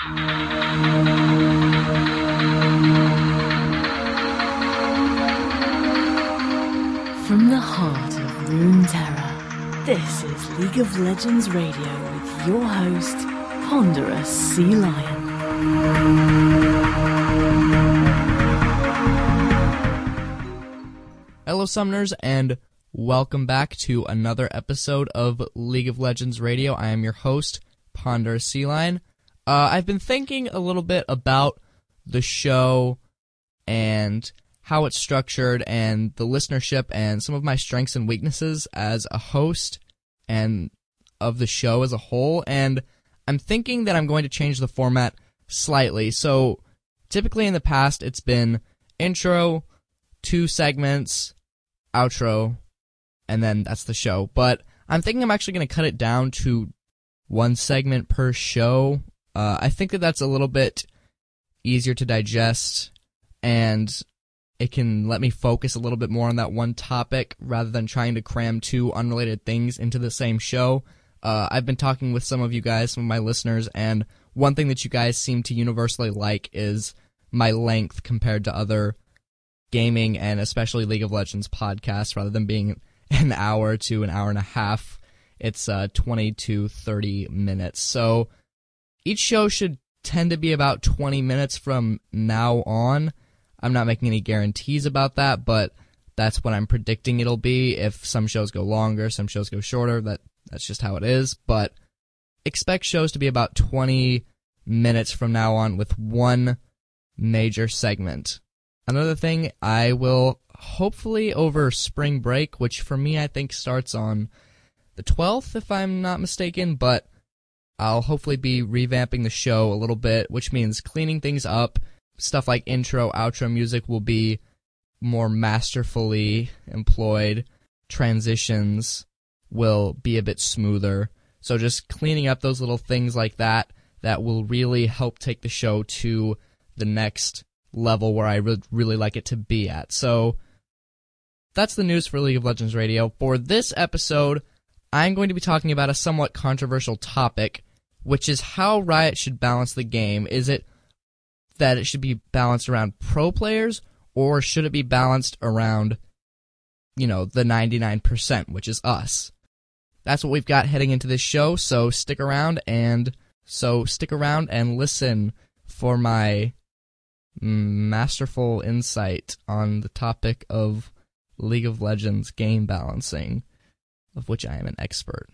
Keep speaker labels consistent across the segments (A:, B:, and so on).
A: From the heart of Runeterra, this is League of Legends Radio with your host, Ponderous Sea Lion.
B: Hello, Summoners, and welcome back to another episode of League of Legends Radio. I am your host, Ponderous Sea Lion. Uh, I've been thinking a little bit about the show and how it's structured and the listenership and some of my strengths and weaknesses as a host and of the show as a whole. And I'm thinking that I'm going to change the format slightly. So typically in the past, it's been intro, two segments, outro, and then that's the show. But I'm thinking I'm actually going to cut it down to one segment per show. Uh, I think that that's a little bit easier to digest, and it can let me focus a little bit more on that one topic rather than trying to cram two unrelated things into the same show. Uh, I've been talking with some of you guys, some of my listeners, and one thing that you guys seem to universally like is my length compared to other gaming and especially League of Legends podcasts rather than being an hour to an hour and a half. It's uh, 20 to 30 minutes. So each show should tend to be about 20 minutes from now on. I'm not making any guarantees about that, but that's what I'm predicting it'll be. If some shows go longer, some shows go shorter, that that's just how it is. But expect shows to be about 20 minutes from now on with one major segment. Another thing, I will hopefully over spring break, which for me I think starts on the 12th, if I'm not mistaken, but I'll hopefully be revamping the show a little bit, which means cleaning things up. Stuff like intro, outro music will be more masterfully employed. Transitions will be a bit smoother. So just cleaning up those little things like that that will really help take the show to the next level where I would really like it to be at. So that's the news for League of Legends Radio. For this episode, I'm going to be talking about a somewhat controversial topic, which is how Riot should balance the game. Is it that it should be balanced around pro players, or should it be balanced around, you know, the 99%, which is us? That's what we've got heading into this show, so stick around and so stick around and listen for my masterful insight on the topic of League of Legends game balancing, of which I am an expert.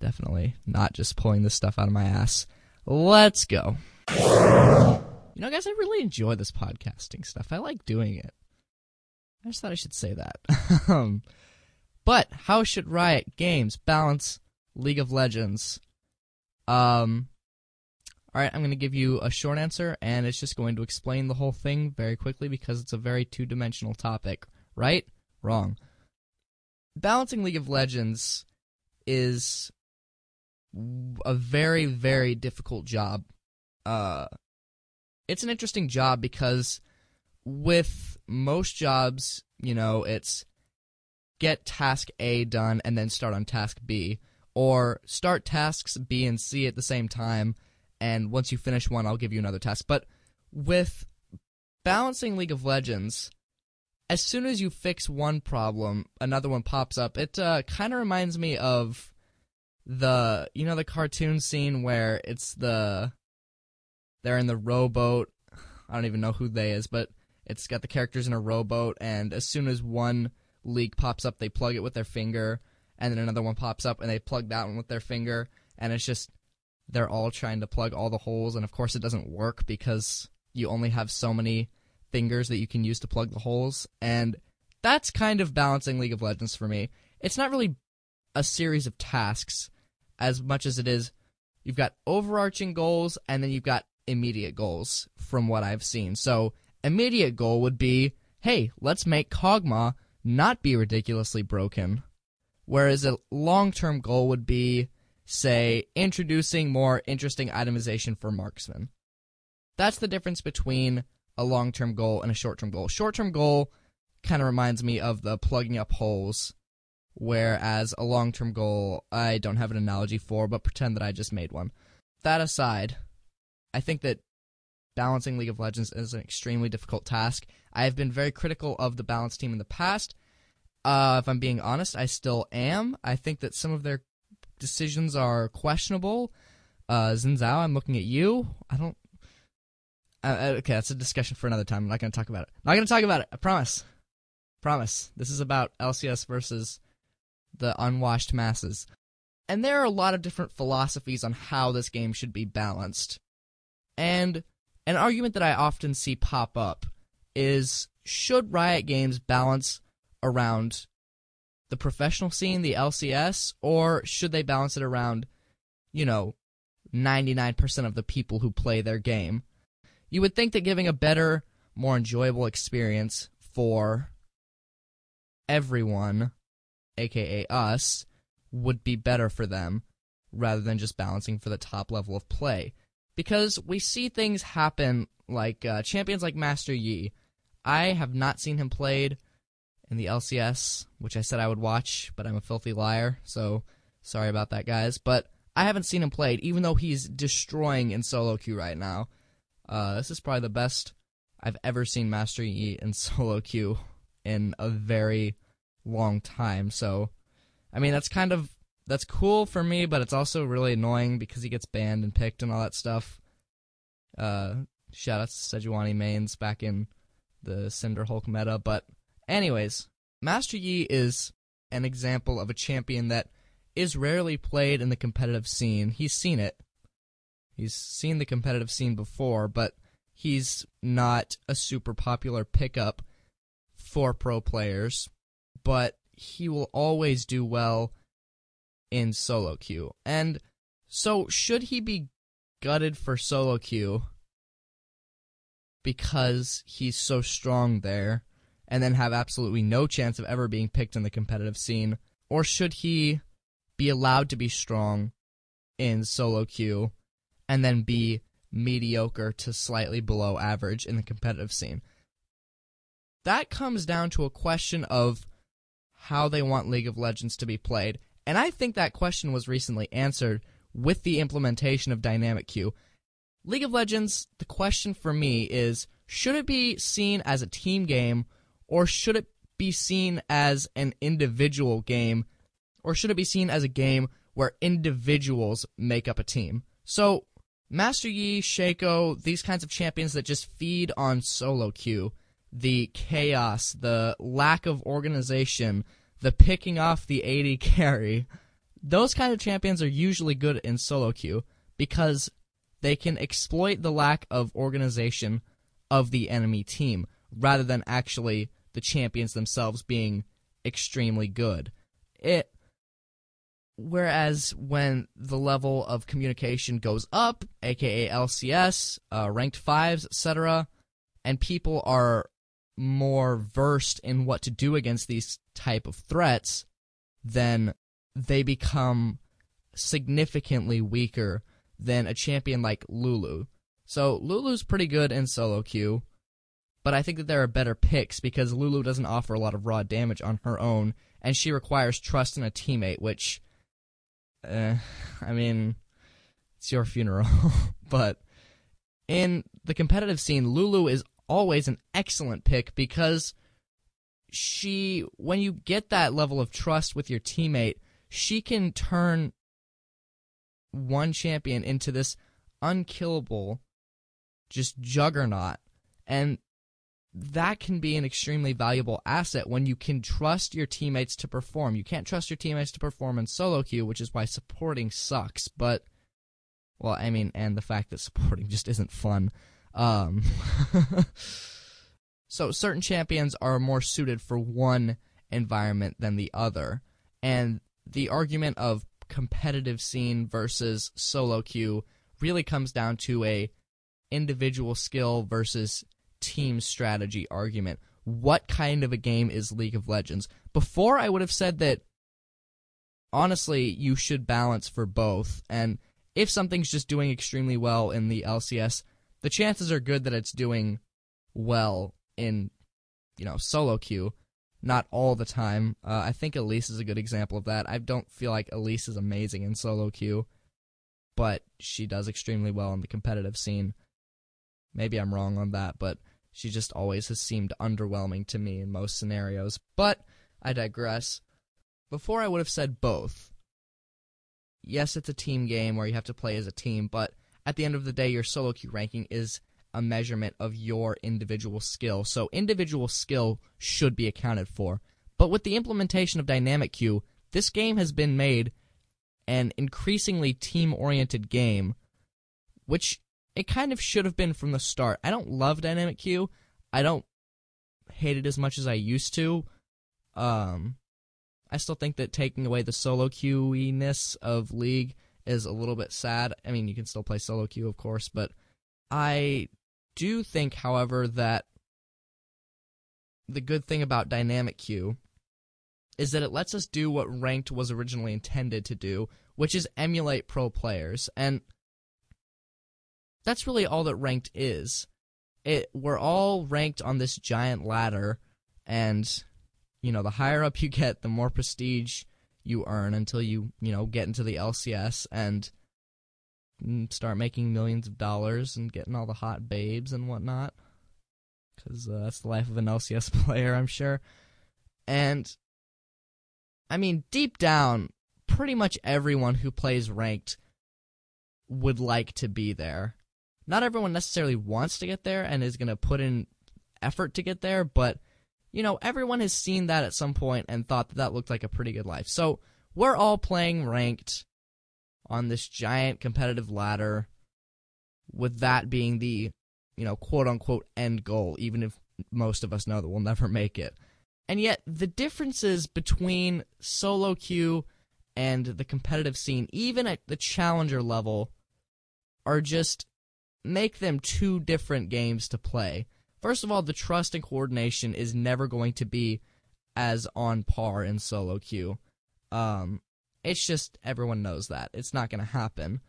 B: Definitely not just pulling this stuff out of my ass. Let's go. You know, guys, I really enjoy this podcasting stuff. I like doing it. I just thought I should say that. um, but how should Riot Games balance League of Legends? Um, all right, I'm going to give you a short answer, and it's just going to explain the whole thing very quickly because it's a very two dimensional topic. Right? Wrong. Balancing League of Legends is a very, very difficult job. Uh, it's an interesting job because with most jobs, you know, it's get task A done and then start on task B, or start tasks B and C at the same time and once you finish one, I'll give you another task. But with balancing League of Legends, as soon as you fix one problem, another one pops up. It uh, kind of reminds me of the you know the cartoon scene where it's the they're in the rowboat. I don't even know who they is, but it's got the characters in a rowboat, and as soon as one leak pops up, they plug it with their finger, and then another one pops up, and they plug that one with their finger, and it's just they're all trying to plug all the holes, and of course it doesn't work because you only have so many fingers that you can use to plug the holes, and that's kind of balancing League of Legends for me. It's not really a series of tasks as much as it is you've got overarching goals and then you've got immediate goals from what I've seen. So, immediate goal would be, hey, let's make Kog'Maw not be ridiculously broken. Whereas a long-term goal would be say, introducing more interesting itemization for marksmen. That's the difference between a long term goal and a short term goal. Short term goal kind of reminds me of the plugging up holes, whereas a long term goal I don't have an analogy for, but pretend that I just made one. That aside, I think that balancing League of Legends is an extremely difficult task. I have been very critical of the balance team in the past. Uh, if I'm being honest, I still am. I think that some of their decisions are questionable. Uh, Zhao, I'm looking at you. I don't. Uh, uh, okay, that's a discussion for another time. I'm not going to talk about it. Not going to talk about it. I promise. Promise. This is about LCS versus the unwashed masses. And there are a lot of different philosophies on how this game should be balanced. And an argument that I often see pop up is should Riot Games balance around the professional scene, the LCS, or should they balance it around, you know, 99% of the people who play their game? You would think that giving a better, more enjoyable experience for everyone, aka us, would be better for them rather than just balancing for the top level of play. Because we see things happen like uh, champions like Master Yi. I have not seen him played in the LCS, which I said I would watch, but I'm a filthy liar, so sorry about that, guys. But I haven't seen him played, even though he's destroying in solo queue right now. Uh, this is probably the best I've ever seen Master Yi in solo queue in a very long time. So, I mean, that's kind of that's cool for me, but it's also really annoying because he gets banned and picked and all that stuff. Uh, shout out to Sejuani mains back in the Cinder Hulk meta, but Anyways, Master Yi is an example of a champion that is rarely played in the competitive scene. He's seen it. He's seen the competitive scene before, but he's not a super popular pickup for pro players, but he will always do well in solo queue. And so should he be gutted for solo queue because he's so strong there? and then have absolutely no chance of ever being picked in the competitive scene? Or should he be allowed to be strong in solo queue and then be mediocre to slightly below average in the competitive scene? That comes down to a question of how they want League of Legends to be played. And I think that question was recently answered with the implementation of Dynamic Queue. League of Legends, the question for me is should it be seen as a team game or should it be seen as an individual game? Or should it be seen as a game where individuals make up a team? So, Master Yi, Shaco, these kinds of champions that just feed on solo queue, the chaos, the lack of organization, the picking off the AD carry, those kind of champions are usually good in solo queue because they can exploit the lack of organization of the enemy team rather than actually the champions themselves being extremely good. It whereas when the level of communication goes up, aka LCS, uh, ranked fives, etc., and people are more versed in what to do against these type of threats, then they become significantly weaker than a champion like Lulu. So Lulu's pretty good in solo queue but I think that there are better picks because Lulu doesn't offer a lot of raw damage on her own, and she requires trust in a teammate, which, uh, I mean, it's your funeral. but in the competitive scene, Lulu is always an excellent pick because she, when you get that level of trust with your teammate, she can turn one champion into this unkillable, just juggernaut. And that can be an extremely valuable asset when you can trust your teammates to perform. You can't trust your teammates to perform in solo queue, which is why supporting sucks. But, well, I mean, and the fact that supporting just isn't fun. Um, so certain champions are more suited for one environment than the other. And the argument of competitive scene versus solo queue really comes down to a individual skill versus team strategy argument. What kind of a game is League of Legends? Before, I would have said that honestly, you should balance for both. And if something's just doing extremely well in the LCS, the chances are good that it's doing well in, you know, solo queue. Not all the time. Uh, I think Elise is a good example of that. I don't feel like Elise is amazing in solo queue. but she does extremely well in the competitive scene. Maybe I'm wrong on that, but she just always has seemed underwhelming to me in most scenarios. But I digress. Before I would have said both. Yes, it's a team game where you have to play as a team, but at the end of the day, your solo queue ranking is a measurement of your individual skill. So individual skill should be accounted for. But with the implementation of dynamic queue, this game has been made an increasingly team oriented game, which it kind of should have been from the start. I don't love dynamic queue. I don't hate it as much as I used to. Um, I still think that taking away the solo queue ness of League is a little bit sad. I mean, you can still play solo queue, of course, but I do think, however, that the good thing about dynamic queue is that it lets us do what ranked was originally intended to do, which is emulate pro players. And that's really all that ranked is. It we're all ranked on this giant ladder and you know, the higher up you get, the more prestige you earn until you, you know, get into the LCS and start making millions of dollars and getting all the hot babes and whatnot. Because uh, that's the life of an LCS player, I'm sure. And, I mean, deep down, pretty much everyone who plays ranked would like to be there. Not everyone necessarily wants to get there and is going to put in effort to get there, but you know, everyone has seen that at some point and thought that that looked like a pretty good life. So we're all playing ranked on this giant competitive ladder, with that being the, you know, quote unquote end goal, even if most of us know that we'll never make it. And yet, the differences between solo queue and the competitive scene, even at the challenger level, are just make them two different games to play. First of all, the trust and coordination is never going to be as on par in solo queue. Um, it's just everyone knows that it's not going to happen,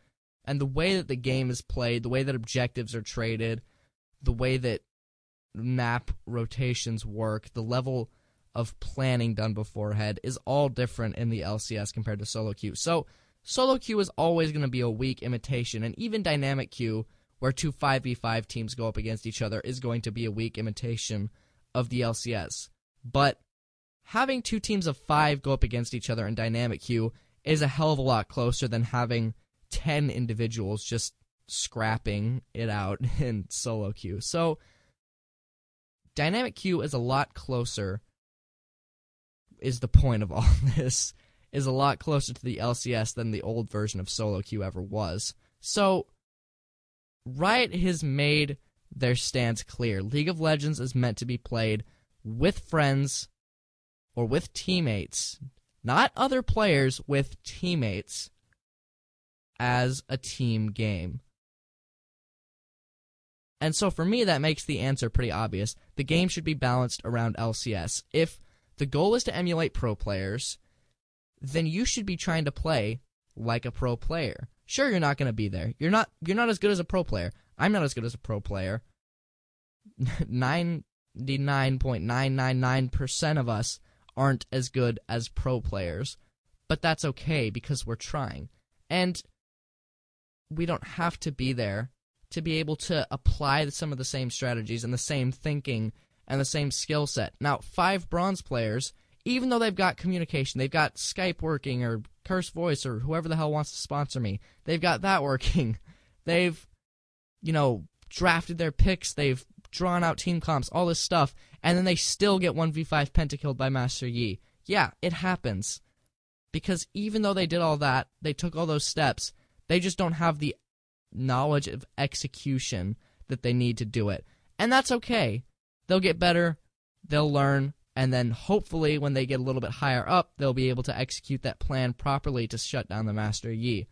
B: and the way that the game is played, the way that objectives are traded, the way that map rotations work, the level of planning done beforehand is all different in the LCS compared to solo queue. So solo queue is always going to be a weak imitation, and even dynamic queue where two 5v5 teams go up against each other is going to be a weak imitation of the LCS. But having two teams of five go up against each other in dynamic queue is a hell of a lot closer than having 10 individuals just scrapping it out in solo queue. So, dynamic queue is a lot closer, is the point of all this, is a lot closer to the LCS than the old version of solo queue ever was. So, Riot has made their stance clear. League of Legends is meant to be played with friends or with teammates, not other players, with teammates as a team game. And so for me, that makes the answer pretty obvious. The game should be balanced around LCS. If the goal is to emulate pro players, then you should be trying to play like a pro player. Sure, you're not going to be there. You're not. You're not as good as a pro player. I'm not as good as a pro player. Ninety-nine point nine nine nine percent of us aren't as good as pro players, but that's okay because we're trying, and we don't have to be there to be able to apply some of the same strategies and the same thinking and the same skill set. Now, five bronze players, even though they've got communication, they've got Skype working or Curse Voice or whoever the hell wants to sponsor me. They've got that working. They've, you know, drafted their picks. They've drawn out team comps, all this stuff, and then they still get 1v5 pentakilled by Master Yi. Yeah, it happens. Because even though they did all that, they took all those steps, they just don't have the knowledge of execution that they need to do it. And that's okay. They'll get better, they'll learn, and then hopefully when they get a little bit higher up, they'll be able to execute that plan properly to shut down the Master Yi.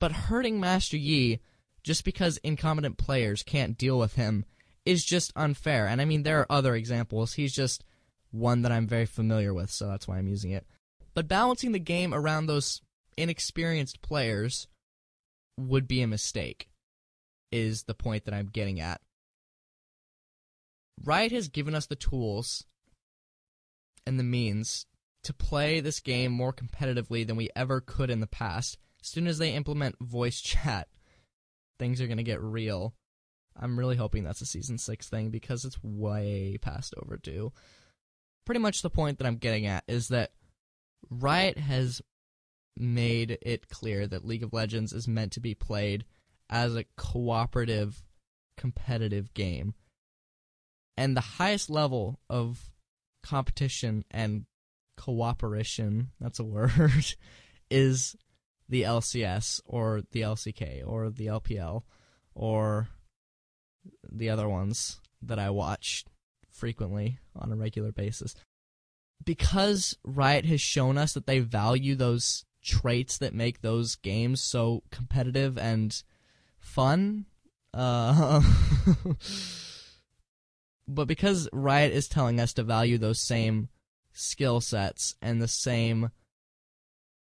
B: But hurting Master Yi just because incompetent players can't deal with him is just unfair. And I mean, there are other examples. He's just one that I'm very familiar with, so that's why I'm using it. But balancing the game around those inexperienced players would be a mistake, is the point that I'm getting at. Riot has given us the tools and the means to play this game more competitively than we ever could in the past. As soon as they implement voice chat, things are going to get real. I'm really hoping that's a season 6 thing because it's way past overdue. Pretty much the point that I'm getting at is that Riot has made it clear that League of Legends is meant to be played as a cooperative, competitive game. And the highest level of competition and cooperation, that's a word, is the LCS or the LCK or the LPL or the other ones that I watch frequently on a regular basis. Because Riot has shown us that they value those traits that make those games so competitive and fun, uh, but because Riot is telling us to value those same skill sets and the same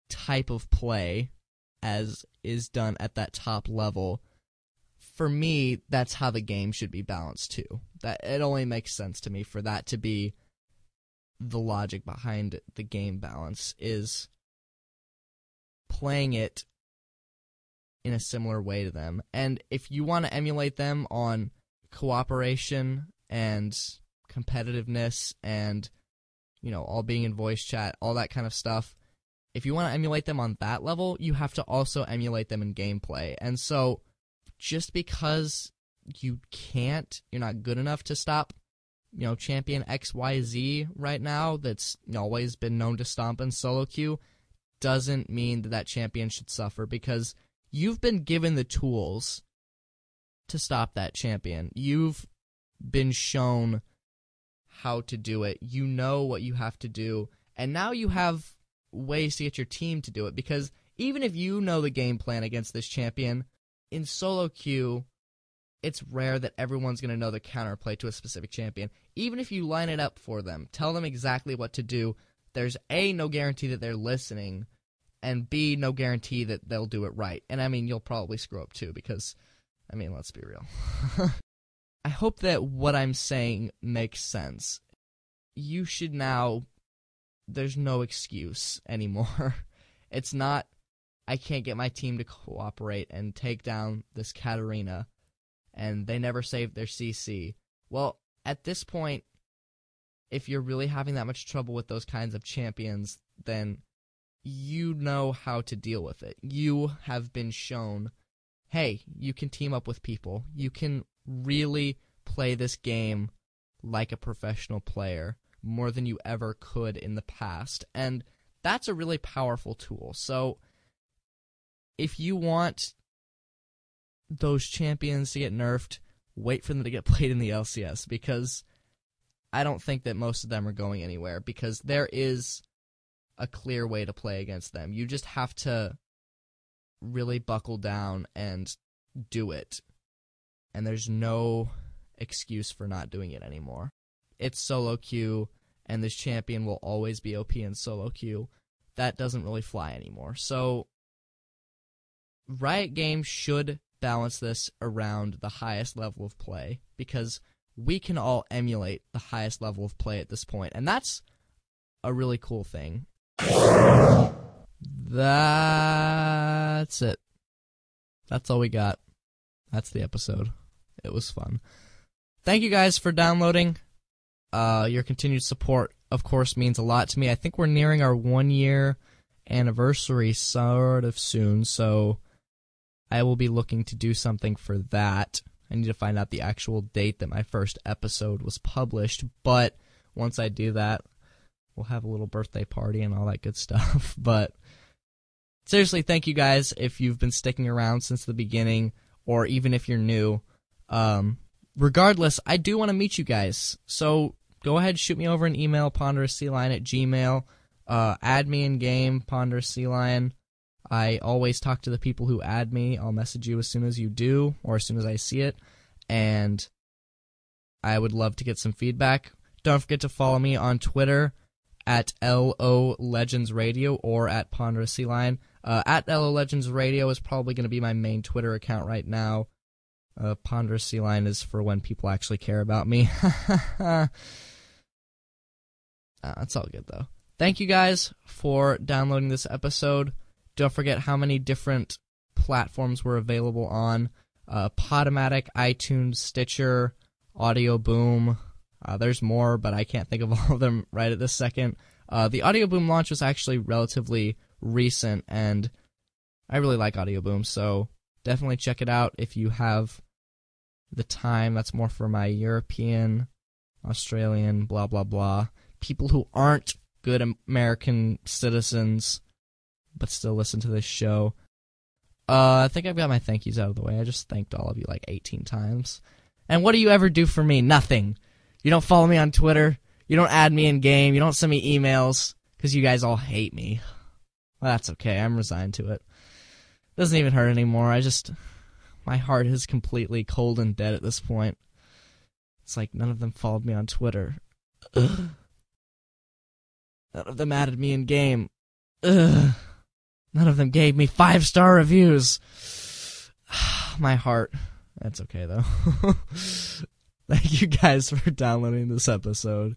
B: type of play as is done at that top level, for me, that's how the game should be balanced too. That it only makes sense to me for that to be the logic behind the game balance is playing it in a similar way to them. And if you want to emulate them on cooperation and competitiveness and you know, all being in voice chat, all that kind of stuff, if you want to emulate them on that level, you have to also emulate them in gameplay. And so just because you can't, you're not good enough to stop, you know, champion XYZ right now that's always been known to stomp in solo queue doesn't mean that that champion should suffer because you've been given the tools to stop that champion. You've been shown how to do it. You know what you have to do. And now you have ways to get your team to do it because even if you know the game plan against this champion, in solo queue, it's rare that everyone's going to know the counterplay to a specific champion. Even if you line it up for them, tell them exactly what to do, there's A, no guarantee that they're listening, and B, no guarantee that they'll do it right. And I mean, you'll probably screw up too, because, I mean, let's be real. I hope that what I'm saying makes sense. You should now, there's no excuse anymore. it's not, I can't get my team to cooperate and take down this Katarina, and they never saved their CC. Well, at this point, if you're really having that much trouble with those kinds of champions, then you know how to deal with it. You have been shown, hey, you can team up with people. You can really play this game like a professional player more than you ever could in the past. And that's a really powerful tool. So if you want those champions to get nerfed, wait for them to get played in the LCS because I don't think that most of them are going anywhere because there is a clear way to play against them. You just have to really buckle down and do it. And there's no excuse for not doing it anymore. It's solo queue, and this champion will always be OP in solo queue. That doesn't really fly anymore. So, Riot Games should balance this around the highest level of play because we can all emulate the highest level of play at this point, and that's a really cool thing. That's it. That's all we got. That's the episode. It was fun. Thank you guys for downloading. Uh, your continued support, of course, means a lot to me. I think we're nearing our one year anniversary sort of soon, so I will be looking to do something for that. I need to find out the actual date that my first episode was published, but once I do that, we'll have a little birthday party and all that good stuff. but seriously, thank you guys if you've been sticking around since the beginning, or even if you're new. Um, regardless, I do want to meet you guys. So go ahead, shoot me over an email, ponderoussealion at gmail. Uh, add me in game, ponderoussealion. I always talk to the people who add me. I'll message you as soon as you do, or as soon as I see it. And I would love to get some feedback. Don't forget to follow me on Twitter at LO Legends Radio or at Ponderous Sea Lion. Uh, at LO Legends Radio is probably going to be my main Twitter account right now. Uh, Ponderous Sea Lion is for when people actually care about me. uh, that's all good, though. Thank you guys for downloading this episode. don't forget how many different platforms were available on uh, Podomatic, iTunes, Stitcher, Audio Boom. Uh, there's more, but I can't think of all of them right at this second. Uh, the Audio Boom launch was actually relatively recent, and I really like Audio Boom, so definitely check it out if you have the time. That's more for my European, Australian, blah, blah, blah. People who aren't good American citizens but still listen to this show. Uh, I think I've got my thank yous out of the way. I just thanked all of you like 18 times. And what do you ever do for me? Nothing. You don't follow me on Twitter. You don't add me in game. You don't send me emails because you guys all hate me. Well, that's okay. I'm resigned to it. Doesn't even hurt anymore. I just. My heart is completely cold and dead at this point. It's like none of them followed me on Twitter. Ugh. None of them added me in game. Ugh. None of them gave me five star reviews. My heart. That's okay though. Thank you guys for downloading this episode.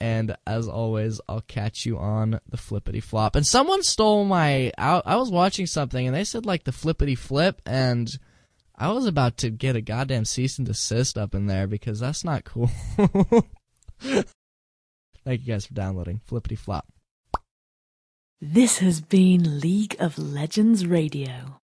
B: And as always, I'll catch you on the flippity flop. And someone stole my. I, I was watching something and they said like the flippity flip, and I was about to get a goddamn cease and desist up in there because that's not cool. Thank you guys for downloading Flippity Flop.
A: This has been League of Legends Radio.